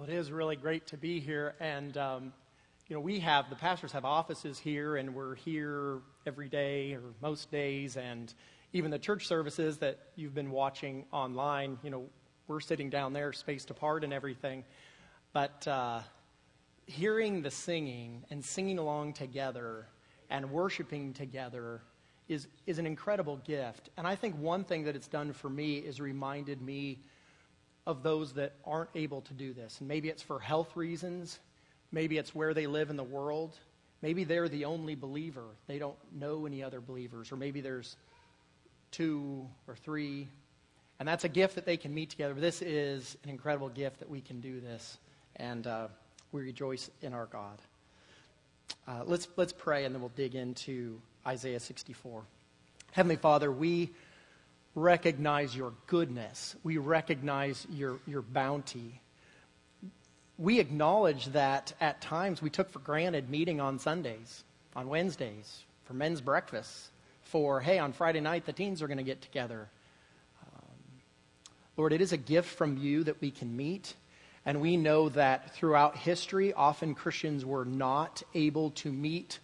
Well, it is really great to be here. And, um, you know, we have, the pastors have offices here, and we're here every day or most days. And even the church services that you've been watching online, you know, we're sitting down there spaced apart and everything. But uh, hearing the singing and singing along together and worshiping together is, is an incredible gift. And I think one thing that it's done for me is reminded me of those that aren't able to do this. And maybe it's for health reasons, maybe it's where they live in the world. Maybe they're the only believer. They don't know any other believers. Or maybe there's two or three. And that's a gift that they can meet together. This is an incredible gift that we can do this. And uh, we rejoice in our God. Uh, let's, let's pray and then we'll dig into Isaiah 64. Heavenly Father, we recognize your goodness. We recognize your, your bounty. We acknowledge that at times we took for granted meeting on Sundays, on Wednesdays, for men's breakfasts, for, hey, on Friday night the teens are going to get together. Um, Lord, it is a gift from you that we can meet. And we know that throughout history, often Christians were not able to meet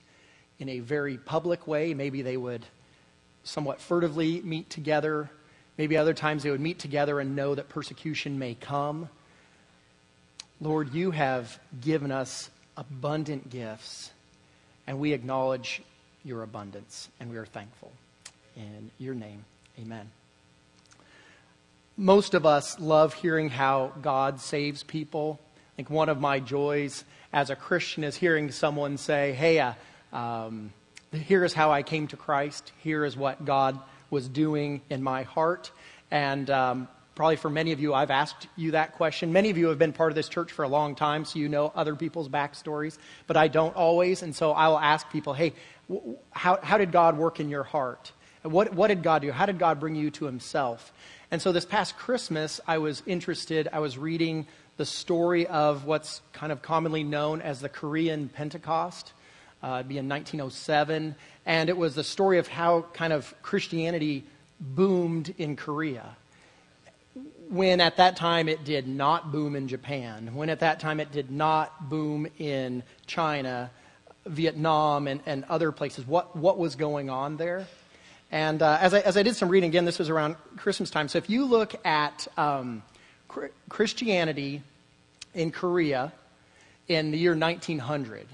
in a very public way. Maybe they would somewhat furtively meet together. Maybe other times they would meet together and know that persecution may come. Lord, you have given us abundant gifts, and we acknowledge your abundance, and we are thankful. In your name, amen. Most of us love hearing how God saves people. I think one of my joys as a Christian is hearing someone say, Hey, uh, um, here is how I came to Christ. Here is what God was doing in my heart. And um, probably for many of you, I've asked you that question. Many of you have been part of this church for a long time, so you know other people's backstories, but I don't always. And so I will ask people, hey, how, how did God work in your heart? What, what did God do? How did God bring you to Himself? And so this past Christmas, I was interested, I was reading the story of what's kind of commonly known as the Korean Pentecost. Uh, it'd be in 1907. And it was the story of how kind of Christianity boomed in Korea. When at that time it did not boom in Japan, when at that time it did not boom in China, Vietnam, and, and other places, what, what was going on there? And uh, as, I, as I did some reading, again, this was around Christmas time. So if you look at um, Christianity in Korea in the year 1900,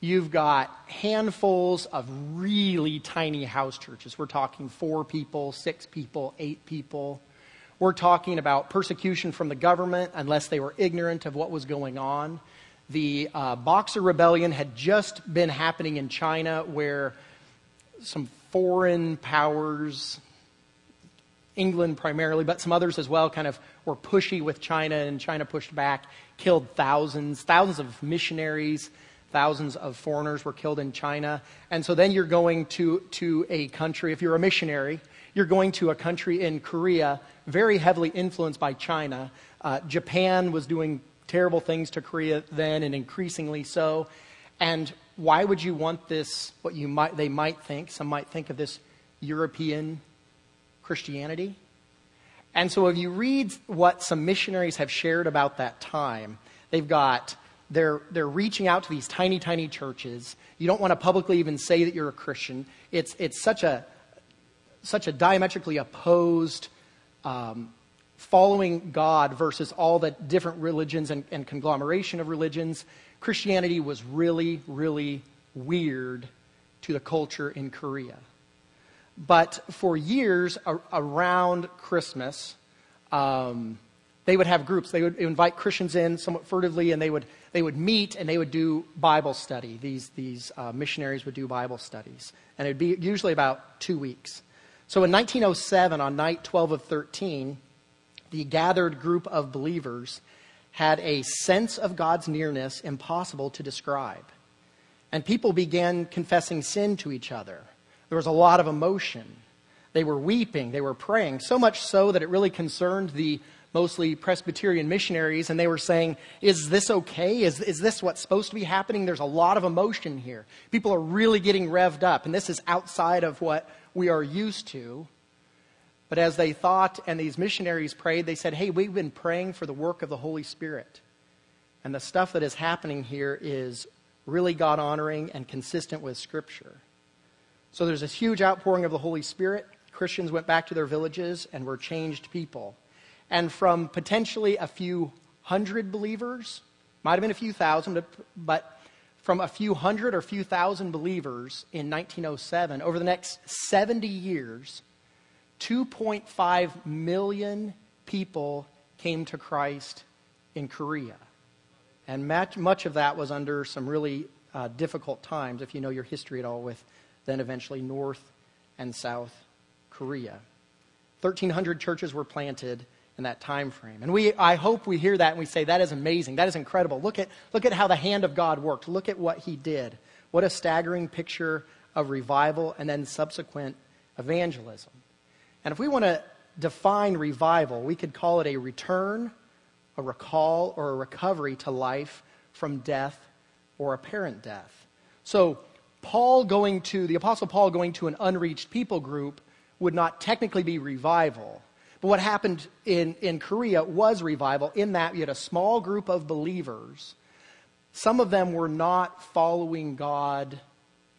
You've got handfuls of really tiny house churches. We're talking four people, six people, eight people. We're talking about persecution from the government unless they were ignorant of what was going on. The uh, Boxer Rebellion had just been happening in China where some foreign powers, England primarily, but some others as well, kind of were pushy with China, and China pushed back, killed thousands, thousands of missionaries Thousands of foreigners were killed in China. And so then you're going to, to a country, if you're a missionary, you're going to a country in Korea very heavily influenced by China. Uh, Japan was doing terrible things to Korea then and increasingly so. And why would you want this, what you might, they might think, some might think of this European Christianity? And so if you read what some missionaries have shared about that time, they've got they're, they're reaching out to these tiny, tiny churches. You don't want to publicly even say that you're a Christian. It's, it's such, a, such a diametrically opposed um, following God versus all the different religions and, and conglomeration of religions. Christianity was really, really weird to the culture in Korea. But for years around Christmas, um, they would have groups. They would invite Christians in somewhat furtively, and they would they would meet and they would do Bible study. These, these uh, missionaries would do Bible studies. And it would be usually about two weeks. So in 1907, on night 12 of 13, the gathered group of believers had a sense of God's nearness impossible to describe. And people began confessing sin to each other. There was a lot of emotion. They were weeping, they were praying, so much so that it really concerned the mostly Presbyterian missionaries, and they were saying, Is this okay? Is, is this what's supposed to be happening? There's a lot of emotion here. People are really getting revved up, and this is outside of what we are used to. But as they thought and these missionaries prayed, they said, Hey, we've been praying for the work of the Holy Spirit. And the stuff that is happening here is really God honoring and consistent with Scripture. So there's this huge outpouring of the Holy Spirit. Christians went back to their villages and were changed people. And from potentially a few hundred believers, might have been a few thousand, but from a few hundred or few thousand believers in 1907, over the next 70 years, 2.5 million people came to Christ in Korea. And much, of that was under some really uh, difficult times, if you know your history at all, with then eventually North and South Korea. 1,300 churches were planted in that time frame. And we, I hope we hear that and we say, that is amazing. That is incredible. Look at, look at how the hand of God worked. Look at what he did. What a staggering picture of revival and then subsequent evangelism. And if we want to define revival, we could call it a return a recall or a recovery to life from death or apparent death. So, Paul going to, the Apostle Paul going to an unreached people group would not technically be revival. But what happened in, in Korea was revival in that you had a small group of believers. Some of them were not following God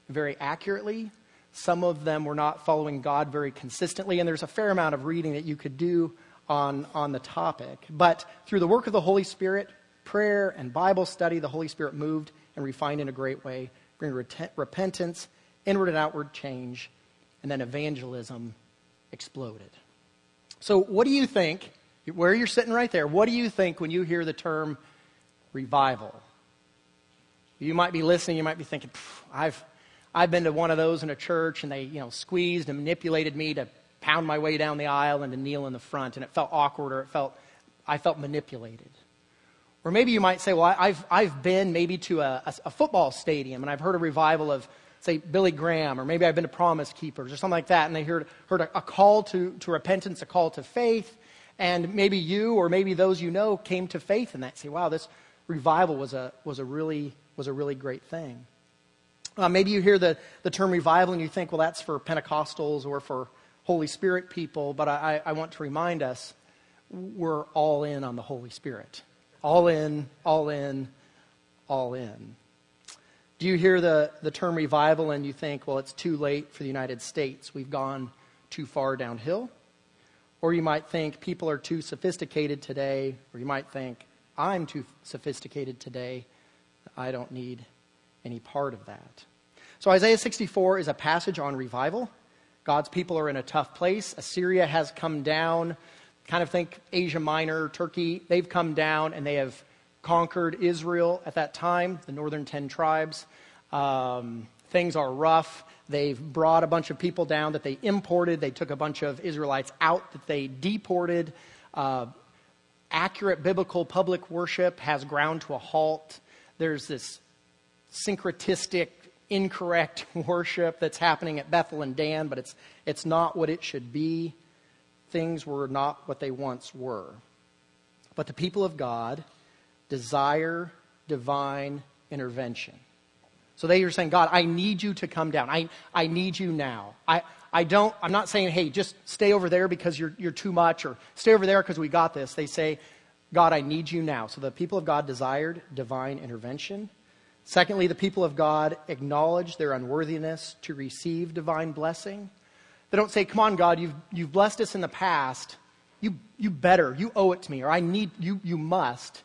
very accurately. Some of them were not following God very consistently. And there's a fair amount of reading that you could do on, on the topic. But through the work of the Holy Spirit, prayer and Bible study, the Holy Spirit moved and refined in a great way, bringing repentance, inward and outward change, and then evangelism exploded. So, what do you think, where you're sitting right there, what do you think when you hear the term revival? You might be listening, you might be thinking, I've, I've been to one of those in a church and they, you know, squeezed and manipulated me to pound my way down the aisle and to kneel in the front, and it felt awkward or it felt, I felt manipulated. Or maybe you might say, well, I've, I've been maybe to a, a, a football stadium and I've heard a revival of, say, Billy Graham, or maybe I've been to Promise Keepers or something like that, and they heard, heard a, a call to, to repentance, a call to faith, and maybe you or maybe those you know came to faith in that. Say, wow, this revival was a, was a, really, was a really great thing. Uh, maybe you hear the, the term revival and you think, well, that's for Pentecostals or for Holy Spirit people, but I, I want to remind us we're all in on the Holy Spirit. All in, all in, all in. Do you hear the, the term revival and you think, well, it's too late for the United States? We've gone too far downhill? Or you might think people are too sophisticated today, or you might think, I'm too sophisticated today. I don't need any part of that. So, Isaiah 64 is a passage on revival. God's people are in a tough place. Assyria has come down. Kind of think Asia Minor, Turkey. They've come down and they have conquered Israel at that time, the northern 10 tribes. Um, things are rough. They've brought a bunch of people down that they imported. They took a bunch of Israelites out that they deported. Uh, accurate biblical public worship has ground to a halt. There's this syncretistic incorrect worship that's happening at Bethel and Dan, but it's, it's not what it should be. Things were not what they once were. But the people of God desire divine intervention. So they are saying, God, I need you to come down. I, I need you now. I, I don't, I'm not saying, hey, just stay over there because you're, you're too much or stay over there because we got this. They say, God, I need you now. So the people of God desired divine intervention. Secondly, the people of God acknowledge their unworthiness to receive divine blessing. They don't say, Come on, God, you've, you've blessed us in the past. You, you better, you owe it to me, or I need, you, you must.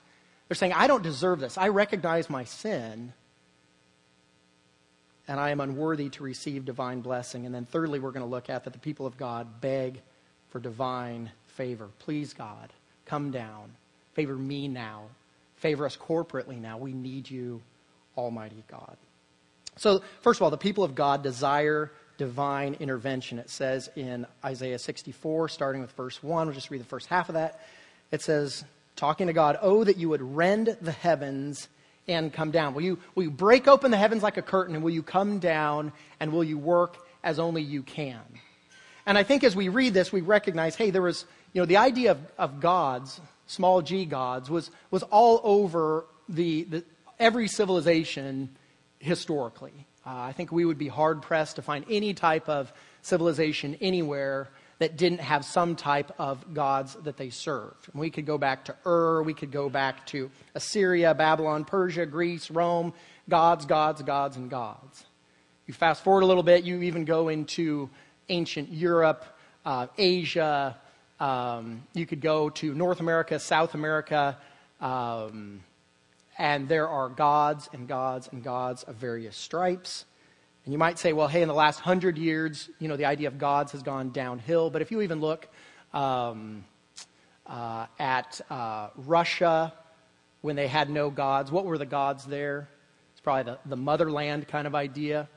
They're saying, I don't deserve this. I recognize my sin, and I am unworthy to receive divine blessing. And then, thirdly, we're going to look at that the people of God beg for divine favor. Please, God, come down. Favor me now. Favor us corporately now. We need you Almighty God. So, first of all, the people of God desire divine intervention. It says in Isaiah 64, starting with verse 1, we'll just read the first half of that. It says, talking to God, Oh, that you would rend the heavens and come down. Will you, will you break open the heavens like a curtain, and will you come down, and will you work as only you can? And I think as we read this, we recognize, hey, there was, you know, the idea of, of gods, small g gods, was, was all over the, the, every civilization historically. Uh, I think we would be hard pressed to find any type of civilization anywhere that didn't have some type of gods that they served. And we could go back to Ur, we could go back to Assyria, Babylon, Persia, Greece, Rome, gods, gods, gods, and gods. You fast forward a little bit, you even go into ancient Europe, uh, Asia, um, you could go to North America, South America, um, and there are gods and gods and gods of various stripes. And you might say, well, hey, in the last hundred years, you know, the idea of gods has gone downhill. But if you even look um, uh, at uh, Russia, when they had no gods, what were the gods there? It's probably the, the motherland kind of idea.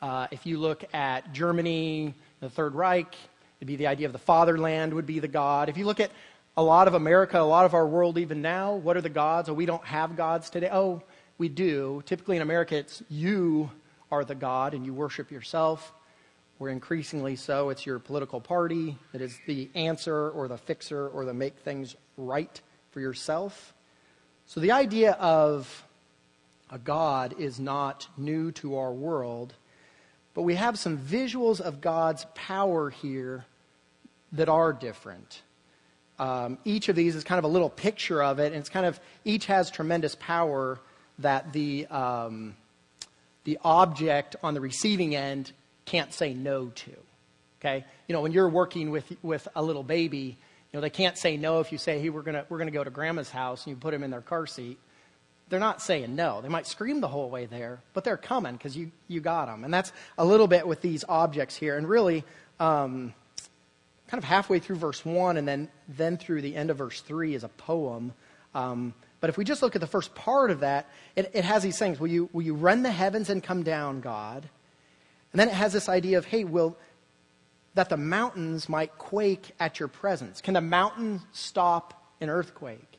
Uh, if you look at Germany, the Third Reich, it'd be the idea of the fatherland would be the god. If you look at a lot of America, a lot of our world even now, what are the gods? Oh, we don't have gods today. Oh, we do. Typically in America, it's you are the God and you worship yourself. or increasingly so, it's your political party that is the answer or the fixer or the make things right for yourself. So the idea of a God is not new to our world, but we have some visuals of God's power here that are different. Um, each of these is kind of a little picture of it, and it's kind of each has tremendous power that the um, the object on the receiving end can't say no to. Okay? You know, when you're working with, with a little baby, you know, they can't say no if you say, hey, we're to we're gonna go to grandma's house and you put them in their car seat. They're not saying no. They might scream the whole way there, but they're coming because you, you got them. And that's a little bit with these objects here. And really, um, kind of halfway through verse 1 and then, then through the end of verse 3 is a poem. Um, but if we just look at the first part of that, it, it has these things. Will you, will you rend the heavens and come down, God? And then it has this idea of, hey, will that the mountains might quake at your presence. Can the mountain stop an earthquake?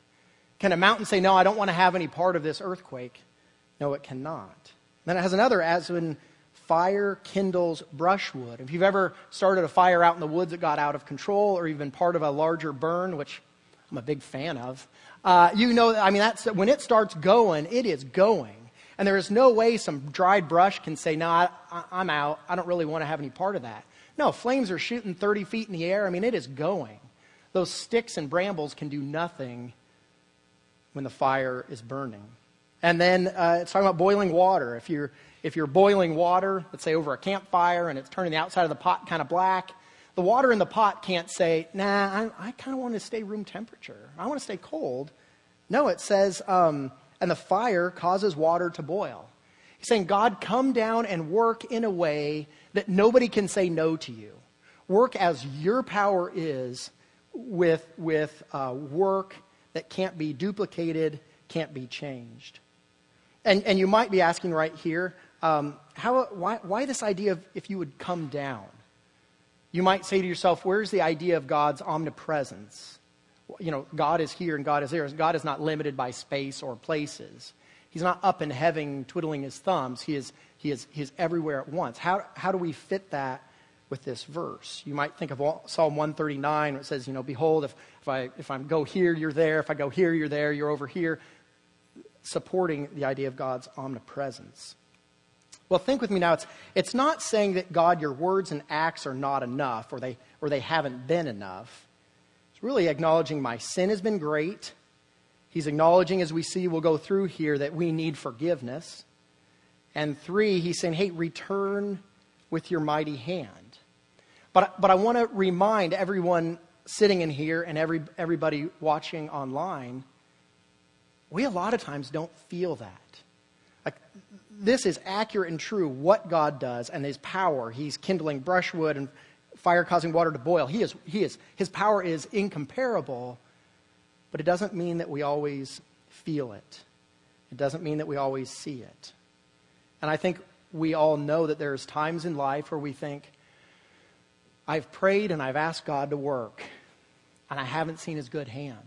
Can a mountain say, no, I don't want to have any part of this earthquake? No, it cannot. Then it has another, as when fire kindles brushwood. If you've ever started a fire out in the woods that got out of control, or you've part of a larger burn, which I'm a big fan of, uh, you know, I mean, that's, when it starts going, it is going. And there is no way some dried brush can say, no, I, I'm out. I don't really want to have any part of that. No, flames are shooting 30 feet in the air. I mean, it is going. Those sticks and brambles can do nothing when the fire is burning. And then uh, it's talking about boiling water. If you're, if you're boiling water, let's say over a campfire, and it's turning the outside of the pot kind of black, the water in the pot can't say, nah, I, I kind of want to stay room temperature. I want to stay cold. No, it says, um, and the fire causes water to boil. He's saying, God, come down and work in a way that nobody can say no to you. Work as your power is with, with uh, work that can't be duplicated, can't be changed. And, and you might be asking right here, um, how, why, why this idea of if you would come down? You might say to yourself, where's the idea of God's omnipresence? You know, God is here and God is there. God is not limited by space or places. He's not up in heaven twiddling his thumbs. He is, he is, he is everywhere at once. How, how do we fit that with this verse? You might think of Psalm 139 where it says, you know, behold, if, if, I, if I go here, you're there. If I go here, you're there. You're over here. Supporting the idea of God's omnipresence. Well, think with me now. It's, it's not saying that God, your words and acts are not enough or they, or they haven't been enough. It's really acknowledging my sin has been great. He's acknowledging, as we see, we'll go through here, that we need forgiveness. And three, he's saying, hey, return with your mighty hand. But, but I want to remind everyone sitting in here and every, everybody watching online, we a lot of times don't feel that. This is accurate and true what God does and his power. He's kindling brushwood and fire causing water to boil. He is, he is, his power is incomparable, but it doesn't mean that we always feel it. It doesn't mean that we always see it. And I think we all know that there's times in life where we think, I've prayed and I've asked God to work, and I haven't seen his good hand.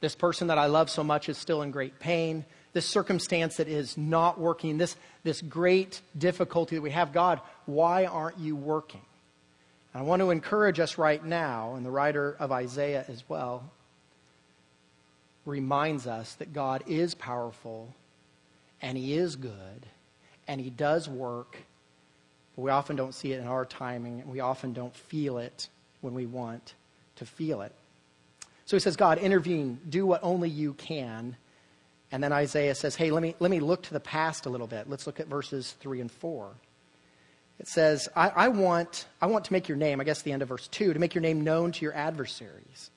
This person that I love so much is still in great pain this circumstance that is not working, this, this great difficulty that we have. God, why aren't you working? And I want to encourage us right now, and the writer of Isaiah as well reminds us that God is powerful and He is good and He does work, but we often don't see it in our timing and we often don't feel it when we want to feel it. So he says, God, intervene, do what only you can. And then Isaiah says, hey, let me, let me look to the past a little bit. Let's look at verses 3 and 4. It says, I, I, want, I want to make your name, I guess the end of verse 2, to make your name known to your adversaries,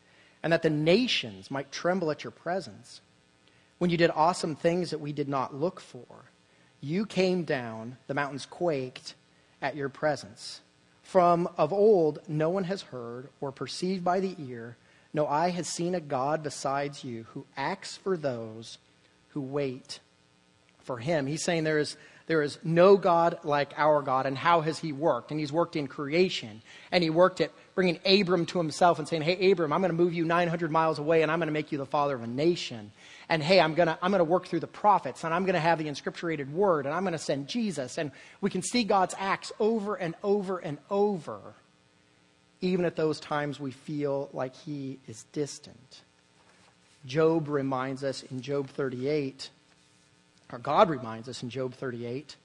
and that the nations might tremble at your presence. When you did awesome things that we did not look for, you came down, the mountains quaked at your presence. From of old, no one has heard or perceived by the ear, no eye has seen a God besides you who acts for those who wait for him. He's saying there is, there is no God like our God. And how has he worked? And he's worked in creation. And he worked at bringing Abram to himself and saying, Hey, Abram, I'm going to move you 900 miles away and I'm going to make you the father of a nation. And hey, I'm going to, I'm going to work through the prophets and I'm going to have the inscripturated word and I'm going to send Jesus. And we can see God's acts over and over and over, even at those times we feel like he is distant. Job reminds us in Job 38, or God reminds us in Job 38,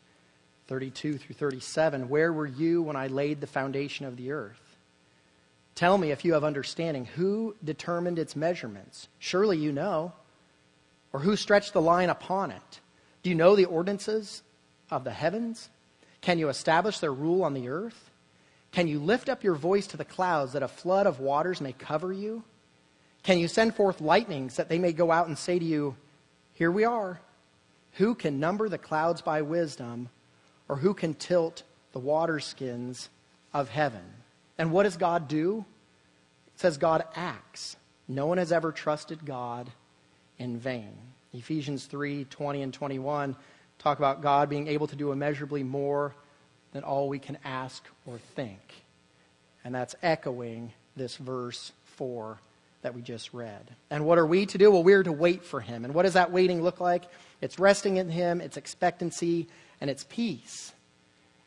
32 through 37, Where were you when I laid the foundation of the earth? Tell me if you have understanding. Who determined its measurements? Surely you know. Or who stretched the line upon it? Do you know the ordinances of the heavens? Can you establish their rule on the earth? Can you lift up your voice to the clouds that a flood of waters may cover you? Can you send forth lightnings that they may go out and say to you, Here we are? Who can number the clouds by wisdom, or who can tilt the waterskins of heaven? And what does God do? It says God acts. No one has ever trusted God in vain. Ephesians 3 20 and 21 talk about God being able to do immeasurably more than all we can ask or think. And that's echoing this verse 4 that we just read. And what are we to do? Well, we're to wait for Him. And what does that waiting look like? It's resting in Him, it's expectancy, and it's peace.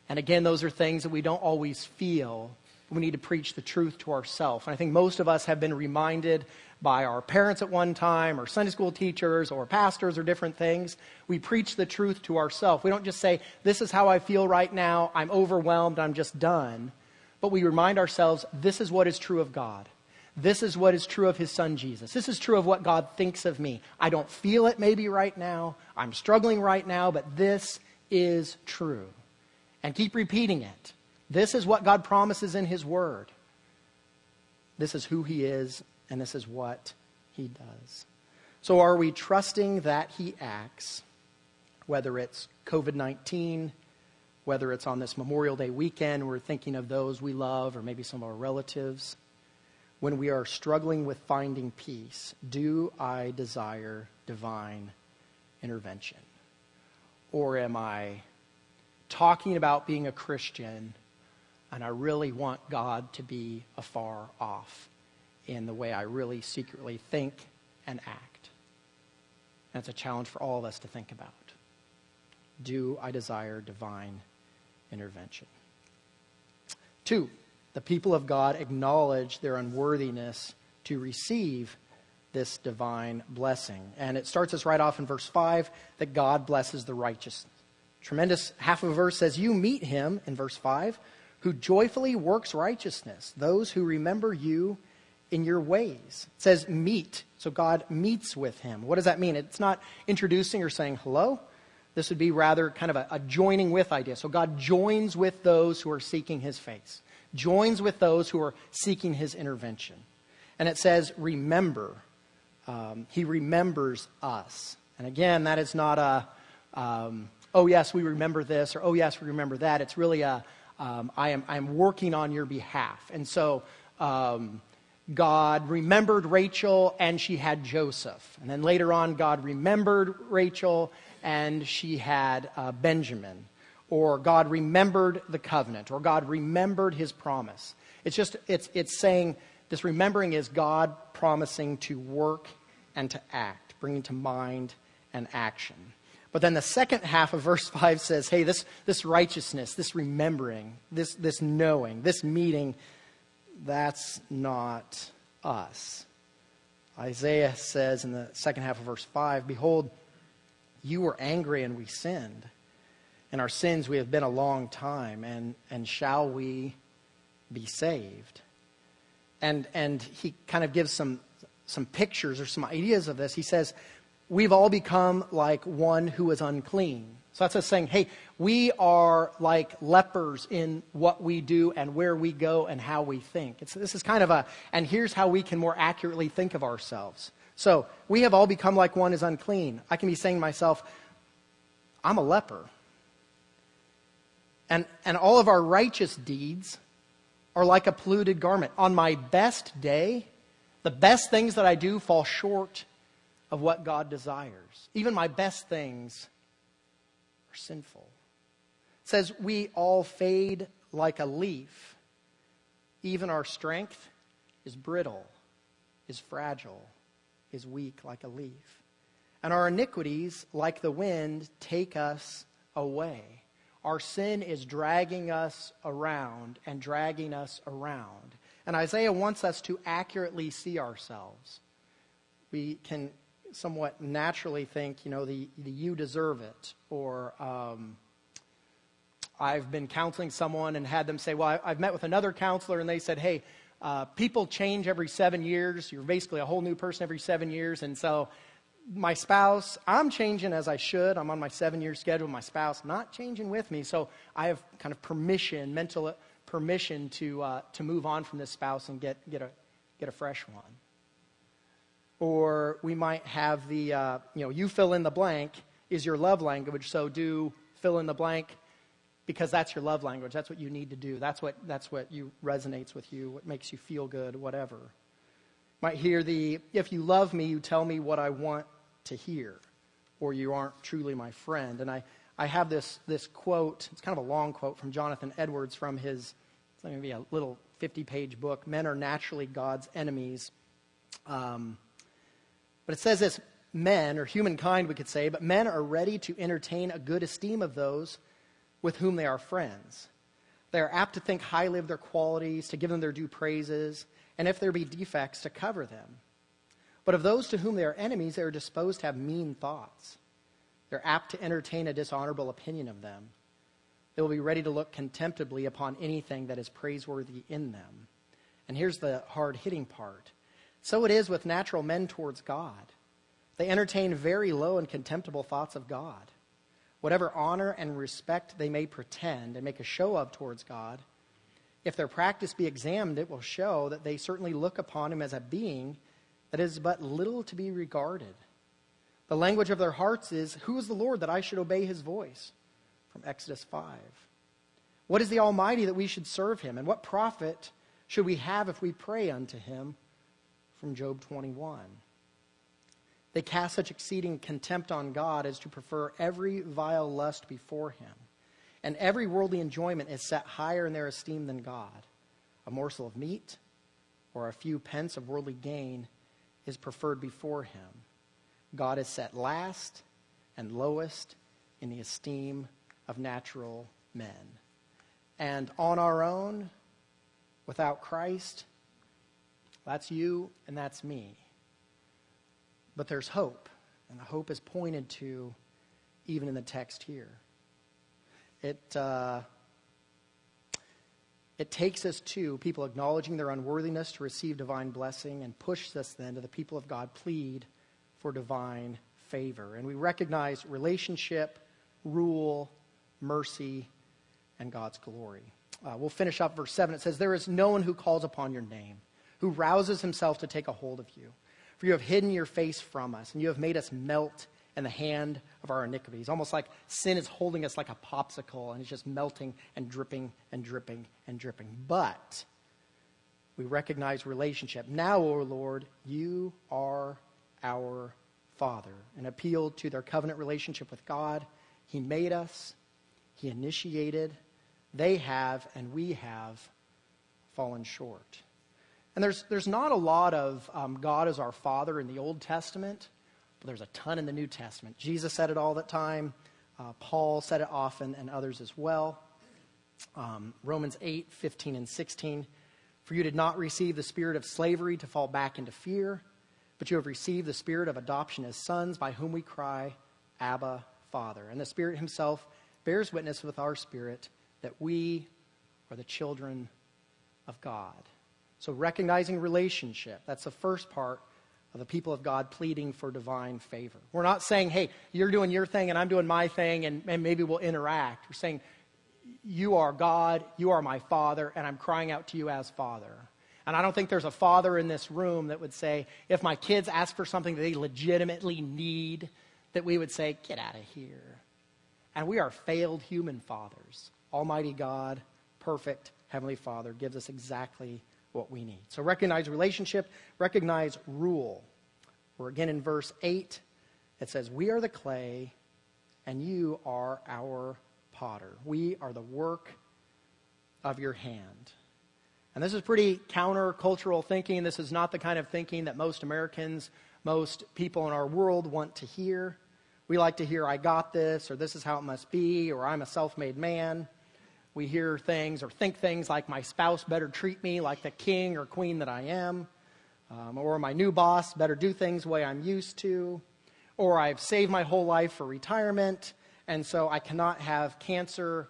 And again, those are things that we don't always feel. We need to preach the truth to ourselves. And I think most of us have been reminded by our parents at one time, or Sunday school teachers, or pastors, or different things. We preach the truth to ourselves. We don't just say, This is how I feel right now. I'm overwhelmed. I'm just done. But we remind ourselves, This is what is true of God. This is what is true of his son Jesus. This is true of what God thinks of me. I don't feel it maybe right now. I'm struggling right now, but this is true. And keep repeating it. This is what God promises in his word. This is who he is, and this is what he does. So, are we trusting that he acts, whether it's COVID 19, whether it's on this Memorial Day weekend, we're thinking of those we love, or maybe some of our relatives? When we are struggling with finding peace, do I desire divine intervention? Or am I talking about being a Christian and I really want God to be afar off in the way I really secretly think and act? That's a challenge for all of us to think about. Do I desire divine intervention? Two, the people of God acknowledge their unworthiness to receive this divine blessing. And it starts us right off in verse 5 that God blesses the righteous. Tremendous half of a verse says, You meet him, in verse 5, who joyfully works righteousness, those who remember you in your ways. It says meet. So God meets with him. What does that mean? It's not introducing or saying hello. This would be rather kind of a, a joining with idea. So God joins with those who are seeking his face joins with those who are seeking his intervention. And it says, remember. Um, he remembers us. And again, that is not a, um, oh, yes, we remember this, or oh, yes, we remember that. It's really a, um, I am, I am working on your behalf. And so, um, God remembered Rachel and she had Joseph. And then later on, God remembered Rachel and she had uh, Benjamin or God remembered the covenant, or God remembered his promise. It's just, it's, it's saying this remembering is God promising to work and to act, bringing to mind and action. But then the second half of verse 5 says, hey, this, this righteousness, this remembering, this, this knowing, this meeting, that's not us. Isaiah says in the second half of verse 5 Behold, you were angry and we sinned in our sins we have been a long time, and, and shall we be saved? And, and he kind of gives some, some pictures or some ideas of this. He says, We've all become like one who is unclean. So that's us saying, hey, we are like lepers in what we do and where we go and how we think. It's, this is kind of a, and here's how we can more accurately think of ourselves. So we have all become like one is unclean. I can be saying to myself, I'm a leper. And, and all of our righteous deeds are like a polluted garment. On my best day, the best things that I do fall short of what God desires. Even my best things are sinful. It says, We all fade like a leaf. Even our strength is brittle, is fragile, is weak like a leaf. And our iniquities, like the wind, take us away. Our sin is dragging us around and dragging us around. And Isaiah wants us to accurately see ourselves. We can somewhat naturally think, you know, the, the you deserve it, or um, I've been counseling someone and had them say, well, I, have met with another counselor, and they said, hey, uh, people change every seven years. You're basically a whole new person every seven years, and so my spouse, I'm changing as I should. I'm on my seven year schedule. My spouse not changing with me. So I have kind of permission, mental permission to, uh, to move on from this spouse and get, get, a, get a fresh one. Or we might have the, uh, you know, you fill in the blank is your love language. So do fill in the blank because that's your love language. That's what you need to do. That's what, that's what you resonates with you, what makes you feel good, whatever. Might hear the, if you love me, you tell me what I want to hear, or you aren't truly my friend. And I, I have this, this quote, it's kind of a long quote from Jonathan Edwards from his, it's going to be a little 50 page book, Men Are Naturally God's Enemies. Um, but it says this men, or humankind, we could say, but men are ready to entertain a good esteem of those with whom they are friends. They are apt to think highly of their qualities, to give them their due praises, and if there be defects, to cover them. But of those to whom they are enemies, they are disposed to have mean thoughts. They're apt to entertain a dishonorable opinion of them. They will be ready to look contemptibly upon anything that is praiseworthy in them. And here's the hard hitting part. So it is with natural men towards God. They entertain very low and contemptible thoughts of God. Whatever honor and respect they may pretend and make a show of towards God, if their practice be examined, it will show that they certainly look upon him as a being that is but little to be regarded. The language of their hearts is, Who is the Lord that I should obey his voice? From Exodus 5. What is the Almighty that we should serve him? And what profit should we have if we pray unto him? From Job 21. They cast such exceeding contempt on God as to prefer every vile lust before him. And every worldly enjoyment is set higher in their esteem than God. A morsel of meat or a few pence of worldly gain is preferred before him. God is set last and lowest in the esteem of natural men. And on our own, without Christ, that's you and that's me. But there's hope, and the hope is pointed to even in the text here. It, uh, it takes us to people acknowledging their unworthiness to receive divine blessing and pushes us then to the people of God plead for divine favor. And we recognize relationship, rule, mercy, and God's glory. Uh, we'll finish up verse 7. It says, There is no one who calls upon your name, who rouses himself to take a hold of you. For you have hidden your face from us, and you have made us melt and the hand of our iniquities. Almost like sin is holding us like a popsicle and it's just melting and dripping and dripping and dripping. But we recognize relationship. Now, O Lord, you are our Father. And appeal to their covenant relationship with God. He made us, He initiated. They have, and we have fallen short. And there's, there's not a lot of um, God as our Father in the Old Testament. There's a ton in the New Testament. Jesus said it all the time. Uh, Paul said it often, and others as well. Um, Romans 8, 15, and 16. For you did not receive the spirit of slavery to fall back into fear, but you have received the spirit of adoption as sons, by whom we cry, Abba, Father. And the Spirit Himself bears witness with our spirit that we are the children of God. So, recognizing relationship, that's the first part of the people of God pleading for divine favor. We're not saying, hey, you're doing your thing and I'm doing my thing and, and maybe we'll interact. We're saying, you are God, you are my Father, and I'm crying out to you as Father. And I don't think there's a father in this room that would say, if my kids ask for something that they legitimately need, that we would say, get out of here. And we are failed human fathers. Almighty God, perfect Heavenly Father, gives us exactly what we need. So recognize relationship, recognize rule. We're again in verse 8. It says, We are the clay, and you are our potter. We are the work of your hand. And this is pretty countercultural thinking. This is not the kind of thinking that most Americans, most people in our world want to hear. We like to hear, I got this, or this is how it must be, or I'm a self made man. We hear things or think things like, my spouse better treat me like the king or queen that I am, um, or my new boss better do things the way I'm used to, or I've saved my whole life for retirement, and so I cannot have cancer,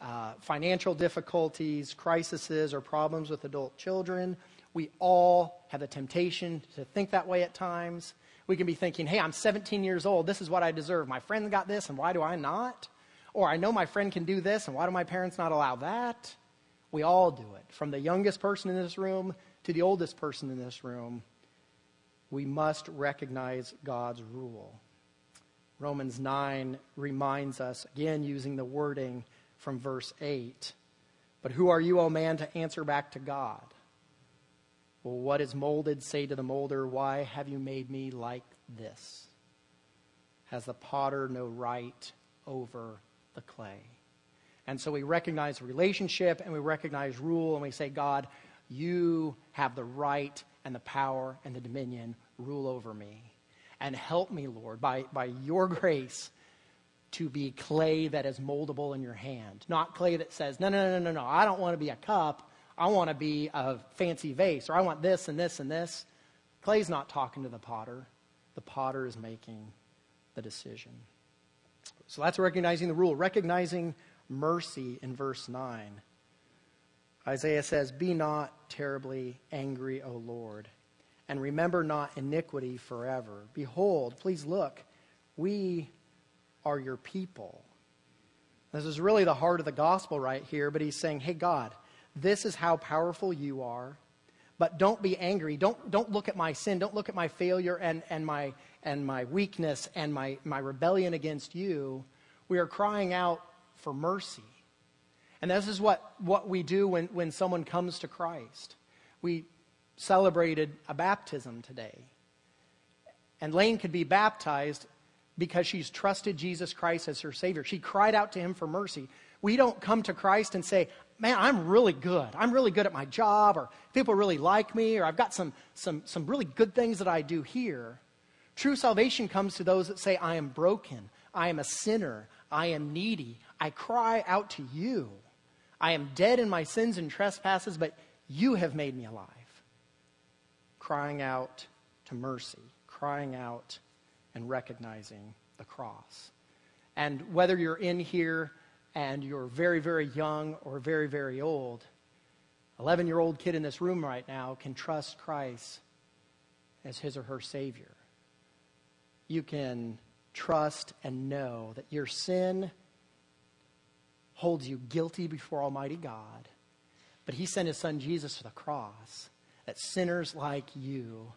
uh, financial difficulties, crises, or problems with adult children. We all have the temptation to think that way at times. We can be thinking, hey, I'm 17 years old. This is what I deserve. My friend got this, and why do I not? Or I know my friend can do this, and why do my parents not allow that? We all do it. From the youngest person in this room to the oldest person in this room, we must recognize God's rule. Romans 9 reminds us, again using the wording from verse 8, But who are you, O man, to answer back to God? Well, what is molded, say to the molder, Why have you made me like this? Has the potter no right over the clay? And so we recognize relationship and we recognize rule and we say, God, you have the right and the power and the dominion. Rule over me. And help me, Lord, by, by your grace to be clay that is moldable in your hand. Not clay that says, no, no, no, no, no, I don't want to be a cup. I want to be a fancy vase, or I want this and this and this. Clay's not talking to the potter. The potter is making the decision. So that's recognizing the rule, recognizing mercy in verse 9. Isaiah says, Be not terribly angry, O Lord, and remember not iniquity forever. Behold, please look, we are your people. This is really the heart of the gospel right here, but he's saying, Hey, God, this is how powerful you are. But don't be angry. Don't, don't look at my sin. Don't look at my failure and, and, my, and my weakness and my, my rebellion against you. We are crying out for mercy. And this is what, what we do when, when someone comes to Christ. We celebrated a baptism today. And Lane could be baptized because she's trusted Jesus Christ as her Savior. She cried out to Him for mercy. We don't come to Christ and say, man, I'm really good. I'm really good at my job, or people really like me, or I've got some, some, some really good things that I do here. True salvation comes to those that say, I am broken. I am a sinner. I am needy. I cry out to you. I am dead in my sins and trespasses, but you have made me alive. Crying out to mercy, crying out and recognizing the cross. And whether you're in here and you're very, very young or very, very old, 11 year old kid in this room right now can trust Christ as his or her Savior. You can trust and know that your sin holds you guilty before Almighty God, but He sent His Son Jesus to the cross that sinners like you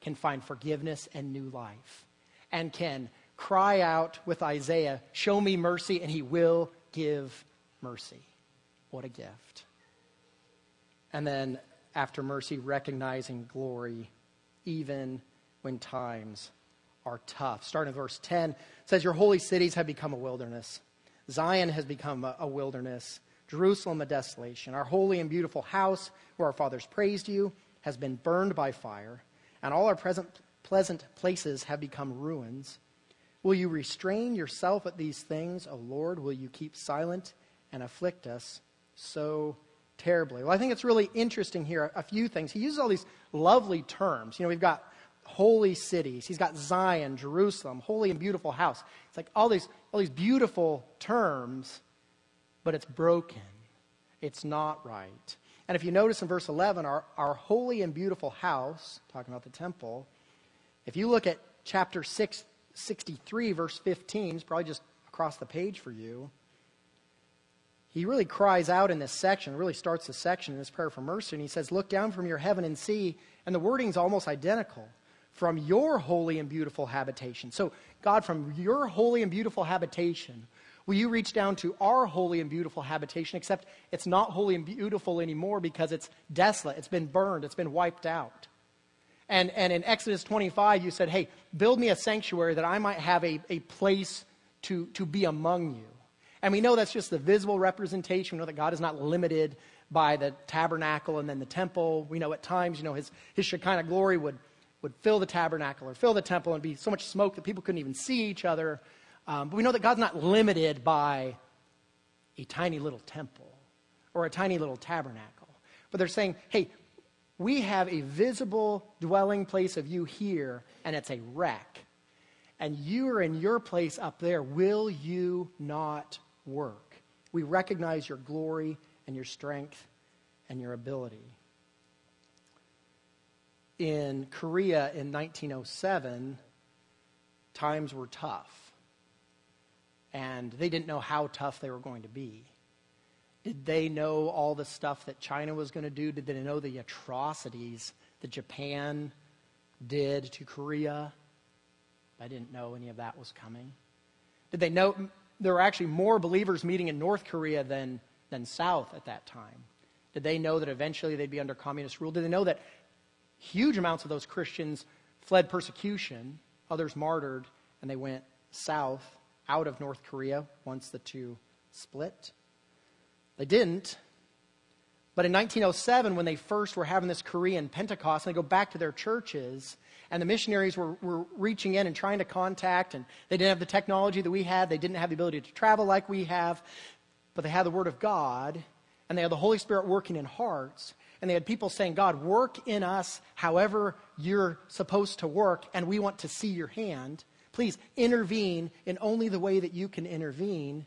can find forgiveness and new life and can cry out with Isaiah, Show me mercy, and He will give mercy. What a gift. And then, after mercy, recognizing glory, even when times are tough. Starting in verse 10, says, Your holy cities have become a wilderness. Zion has become a, a wilderness. Jerusalem a desolation. Our holy and beautiful house, where our fathers praised you, has been burned by fire, and all our present pleasant places have become ruins. Will you restrain yourself at these things, O Lord? Will you keep silent and afflict us so terribly? Well, I think it's really interesting here, a few things. He uses all these lovely terms. You know, we've got holy cities. He's got Zion, Jerusalem, holy and beautiful house. It's like all these, all these beautiful terms, but it's broken. It's not right. And if you notice in verse 11, our, our holy and beautiful house, talking about the temple, if you look at chapter 6, 63, verse 15, it's probably just across the page for you. He really cries out in this section, really starts the section in this prayer for mercy, and he says, Look down from your heaven and see. And the wording's almost identical from your holy and beautiful habitation. So, God, from your holy and beautiful habitation, will you reach down to our holy and beautiful habitation? Except it's not holy and beautiful anymore because it's desolate, it's been burned, it's been wiped out. And, and in Exodus 25, you said, Hey, build me a sanctuary that I might have a, a place to, to be among you. And we know that's just the visible representation. We know that God is not limited by the tabernacle and then the temple. We know at times, you know, his, his Shekinah glory would would fill the tabernacle or fill the temple and be so much smoke that people couldn't even see each other. Um, but we know that God's not limited by a tiny little temple or a tiny little tabernacle. But they're saying, hey, we have a visible dwelling place of you here, and it's a wreck. And you are in your place up there. Will you not work? We recognize your glory and your strength and your ability in Korea in 1907, times were tough. And they didn't know how tough they were going to be. Did they know all the stuff that China was going to do? Did they know the atrocities that Japan did to Korea? I didn't know any of that was coming. Did they know there were actually more believers meeting in North Korea than, than South at that time? Did they know that eventually they'd be under communist rule? Did they know that huge amounts of those Christians fled persecution, others martyred, and they went south out of North Korea once the two split. They didn't. But in 1907, when they first were having this Korean Pentecost, and they go back to their churches, and the missionaries were, were reaching in and trying to contact, and they didn't have the technology that we had, they didn't have the ability to travel like we have, but they had the Word of God, and they had the Holy Spirit working in hearts and they had people saying, God, work in us however you're supposed to work, and we want to see your hand. Please intervene in only the way that you can intervene.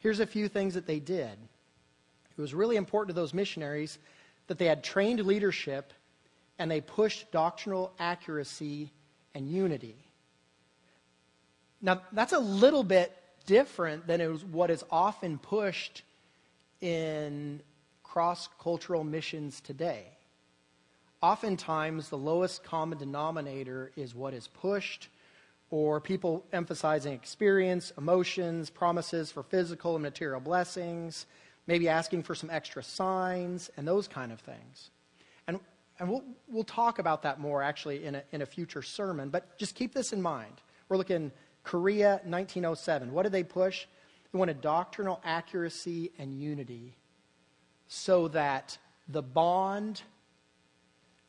Here's a few things that they did. It was really important to those missionaries that they had trained leadership and they pushed doctrinal accuracy and unity. Now, that's a little bit different than what is often pushed in cross cultural missions today. Oftentimes, the lowest common denominator is what is pushed, or people emphasizing experience, emotions, promises for physical and material blessings, maybe asking for some extra signs, and those kind of things. And, and we'll, we'll talk about that more actually in a, in a future sermon, but just keep this in mind. We're looking Korea 1907. What did they push? They wanted doctrinal accuracy and unity so that the bond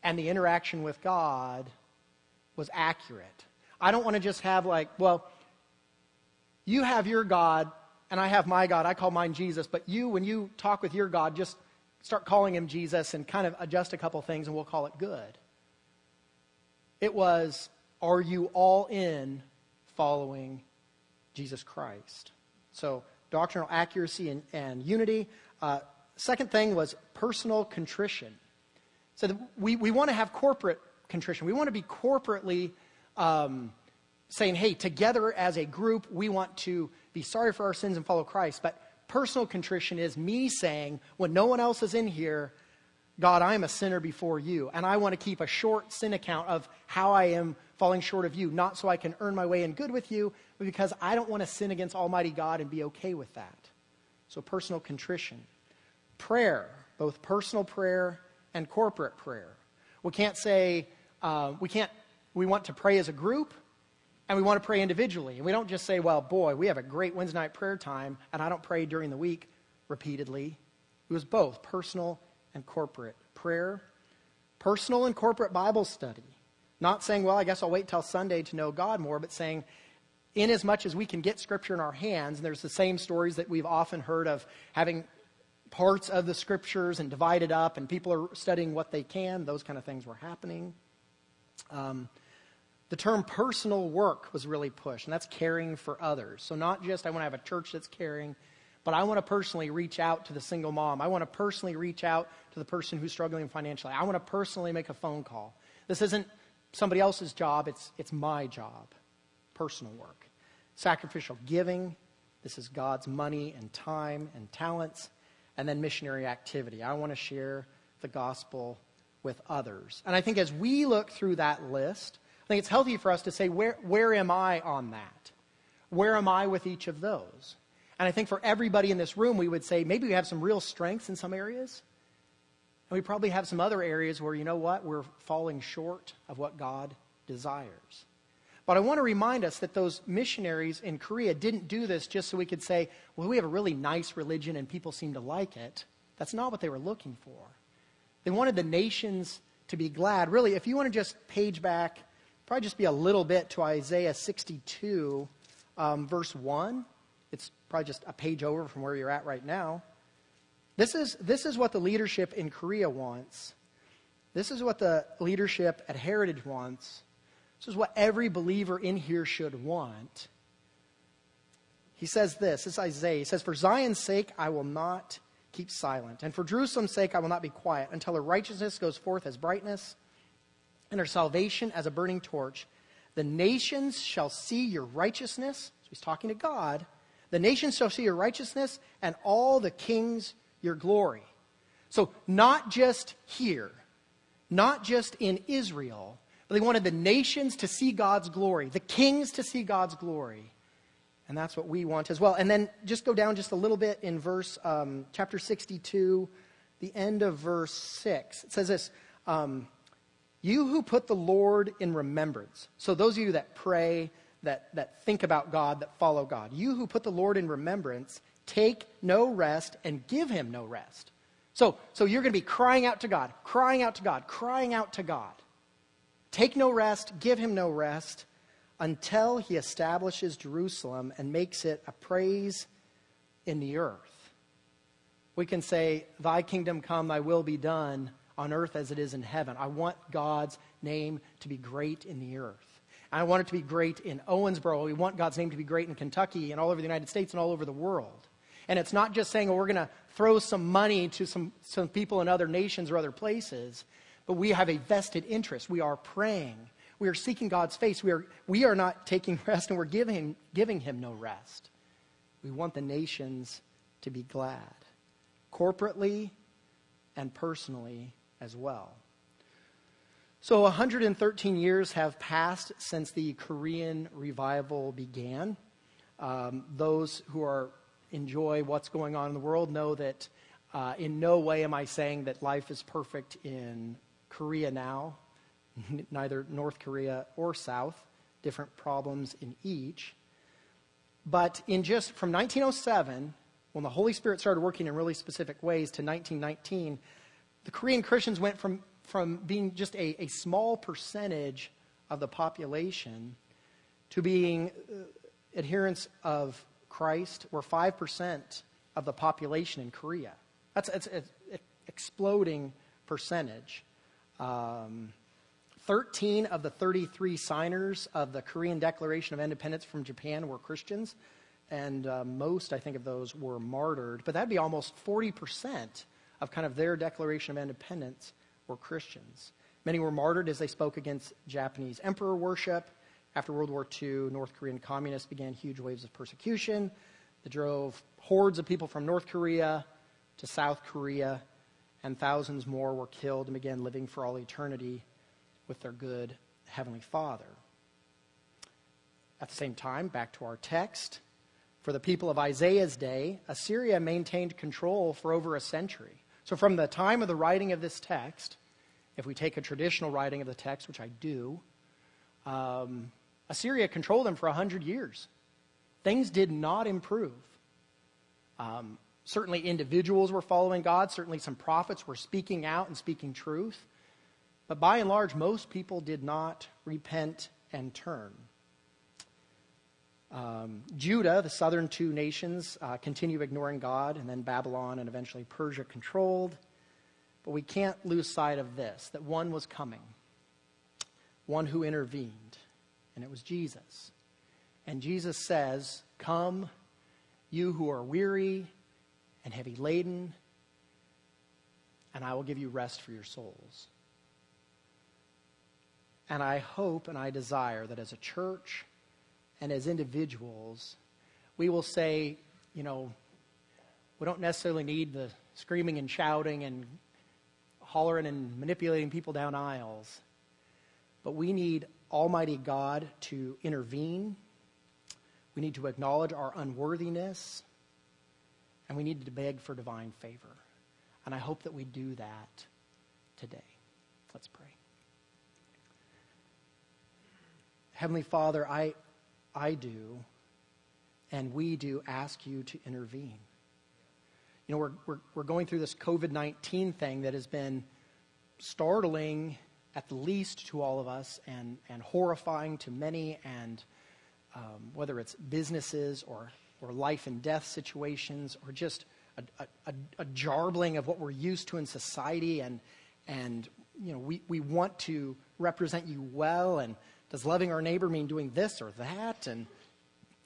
and the interaction with God was accurate. I don't want to just have, like, well, you have your God and I have my God. I call mine Jesus. But you, when you talk with your God, just start calling him Jesus and kind of adjust a couple things and we'll call it good. It was, are you all in following Jesus Christ? So, doctrinal accuracy and, and unity. Uh, Second thing was personal contrition. So we, we want to have corporate contrition. We want to be corporately um, saying, hey, together as a group, we want to be sorry for our sins and follow Christ. But personal contrition is me saying, when no one else is in here, God, I am a sinner before you. And I want to keep a short sin account of how I am falling short of you, not so I can earn my way in good with you, but because I don't want to sin against Almighty God and be okay with that. So personal contrition prayer, both personal prayer and corporate prayer. We can't say, uh, we can't, we want to pray as a group and we want to pray individually. And we don't just say, well, boy, we have a great Wednesday night prayer time and I don't pray during the week repeatedly. It was both personal and corporate prayer, personal and corporate Bible study. Not saying, well, I guess I'll wait till Sunday to know God more, but saying, in as much as we can get Scripture in our hands, and there's the same stories that we've often heard of having parts of the scriptures and divided up, and people are studying what they can. Those kind of things were happening. Um, the term personal work was really pushed, and that's caring for others. So, not just I want to have a church that's caring, but I want to personally reach out to the single mom. I want to personally reach out to the person who's struggling financially. I want to personally make a phone call. This isn't somebody else's job, it's, it's my job, personal work. Sacrificial giving, this is God's money and time and talents. And then missionary activity. I want to share the gospel with others. And I think as we look through that list, I think it's healthy for us to say, where, where am I on that? Where am I with each of those? And I think for everybody in this room, we would say maybe we have some real strengths in some areas. And we probably have some other areas where, you know what, we're falling short of what God desires. But I want to remind us that those missionaries in Korea didn't do this just so we could say, well, we have a really nice religion and people seem to like it. That's not what they were looking for. They wanted the nations to be glad. Really, if you want to just page back, probably just be a little bit to Isaiah 62, um, verse 1. It's probably just a page over from where you're at right now. This is, this is what the leadership in Korea wants. This is what the leadership at Heritage wants. This is what every believer in here should want. He says this, this is Isaiah. He says, For Zion's sake, I will not keep silent. And for Jerusalem's sake, I will not be quiet until her righteousness goes forth as brightness and her salvation as a burning torch. The nations shall see your righteousness. So he's talking to God. The nations shall see your righteousness, and all the kings your glory. So, not just here, not just in Israel, but they wanted the nations to see God's glory, the kings to see God's glory. And that's what we want as well. And then just go down just a little bit in verse, um, chapter 62, the end of verse 6. It says this um, You who put the Lord in remembrance. So, those of you that pray, that, that think about God, that follow God, you who put the Lord in remembrance, take no rest and give him no rest. So, so you're going to be crying out to God, crying out to God, crying out to God. Take no rest, give him no rest until he establishes Jerusalem and makes it a praise in the earth. We can say, Thy kingdom come, thy will be done on earth as it is in heaven. I want God's name to be great in the earth. I want it to be great in Owensboro. We want God's name to be great in Kentucky and all over the United States and all over the world. And it's not just saying, oh, we're going to throw some money to some, some people in other nations or other places but we have a vested interest. We are praying. We are seeking God's face. We are, we are not taking rest and we're giving, giving Him no rest. We want the nations to be glad, corporately and personally as well. So, 113 years have passed since the Korean revival began. Um, those who are enjoy what's going on in the world know that uh, in no way am I saying that life is perfect in Korea now, neither North Korea or South, different problems in each. But in just from 1907, when the Holy Spirit started working in really specific ways, to 1919, the Korean Christians went from, from being just a, a small percentage of the population to being uh, adherents of Christ, were 5% of the population in Korea. That's, that's an exploding percentage. Um, 13 of the 33 signers of the Korean Declaration of Independence from Japan were Christians, and uh, most, I think, of those were martyred. But that'd be almost 40% of kind of their Declaration of Independence were Christians. Many were martyred as they spoke against Japanese emperor worship. After World War II, North Korean communists began huge waves of persecution that drove hordes of people from North Korea to South Korea and thousands more were killed and began living for all eternity with their good Heavenly Father. At the same time, back to our text, for the people of Isaiah's day, Assyria maintained control for over a century. So, from the time of the writing of this text, if we take a traditional writing of the text, which I do, um, Assyria controlled them for 100 years. Things did not improve. Um, Certainly, individuals were following God. Certainly, some prophets were speaking out and speaking truth. But by and large, most people did not repent and turn. Um, Judah, the southern two nations, uh, continue ignoring God, and then Babylon and eventually Persia controlled. But we can't lose sight of this that one was coming, one who intervened, and it was Jesus. And Jesus says, Come you who are weary and heavy laden, and I will give you rest for your souls. And I hope and I desire that as a church and as individuals, we will say, you know, we don't necessarily need the screaming and shouting and hollering and manipulating people down aisles, but we need Almighty God to intervene. We need to acknowledge our unworthiness, and we need to beg for divine favor. And I hope that we do that today. Let's pray. Heavenly Father, I, I do, and we do ask you to intervene. You know, we're, we're, we're going through this COVID 19 thing that has been startling, at the least, to all of us and, and horrifying to many, and um, whether it's businesses or, or life and death situations or just a, a, a, jarbling of what we're used to in society and, and you know, we, we want to represent you well and does loving our neighbor mean doing this or that? And,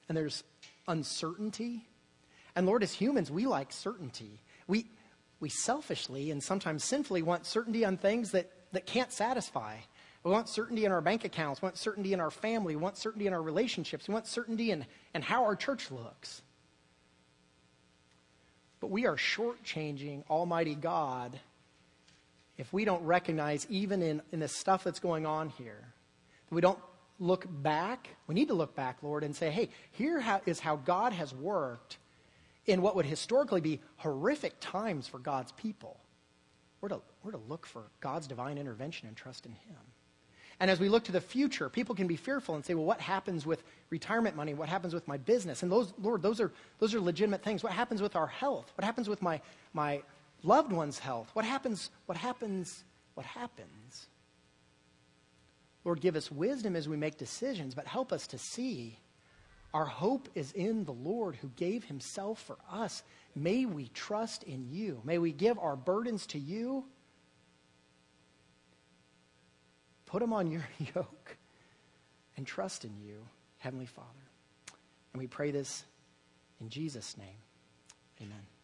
and there's uncertainty. And Lord, as humans, we like certainty. We, we selfishly and sometimes sinfully want certainty on things that, that can't satisfy. We want certainty in our bank accounts. We want certainty in our family. We want certainty in our relationships. We want certainty in, in how our church looks. But we are shortchanging Almighty God if we don't recognize, even in, in the stuff that's going on here, we don't look back. We need to look back, Lord, and say, hey, here is how God has worked in what would historically be horrific times for God's people. We're to, we're to look for God's divine intervention and trust in Him. And as we look to the future, people can be fearful and say, well, what happens with retirement money? What happens with my business? And those, Lord, those are, those are legitimate things. What happens with our health? What happens with my, my loved one's health? What happens? What happens? What happens? Lord, give us wisdom as we make decisions, but help us to see our hope is in the Lord who gave himself for us. May we trust in you. May we give our burdens to you. Put them on your yoke and trust in you, Heavenly Father. And we pray this in Jesus' name. Amen.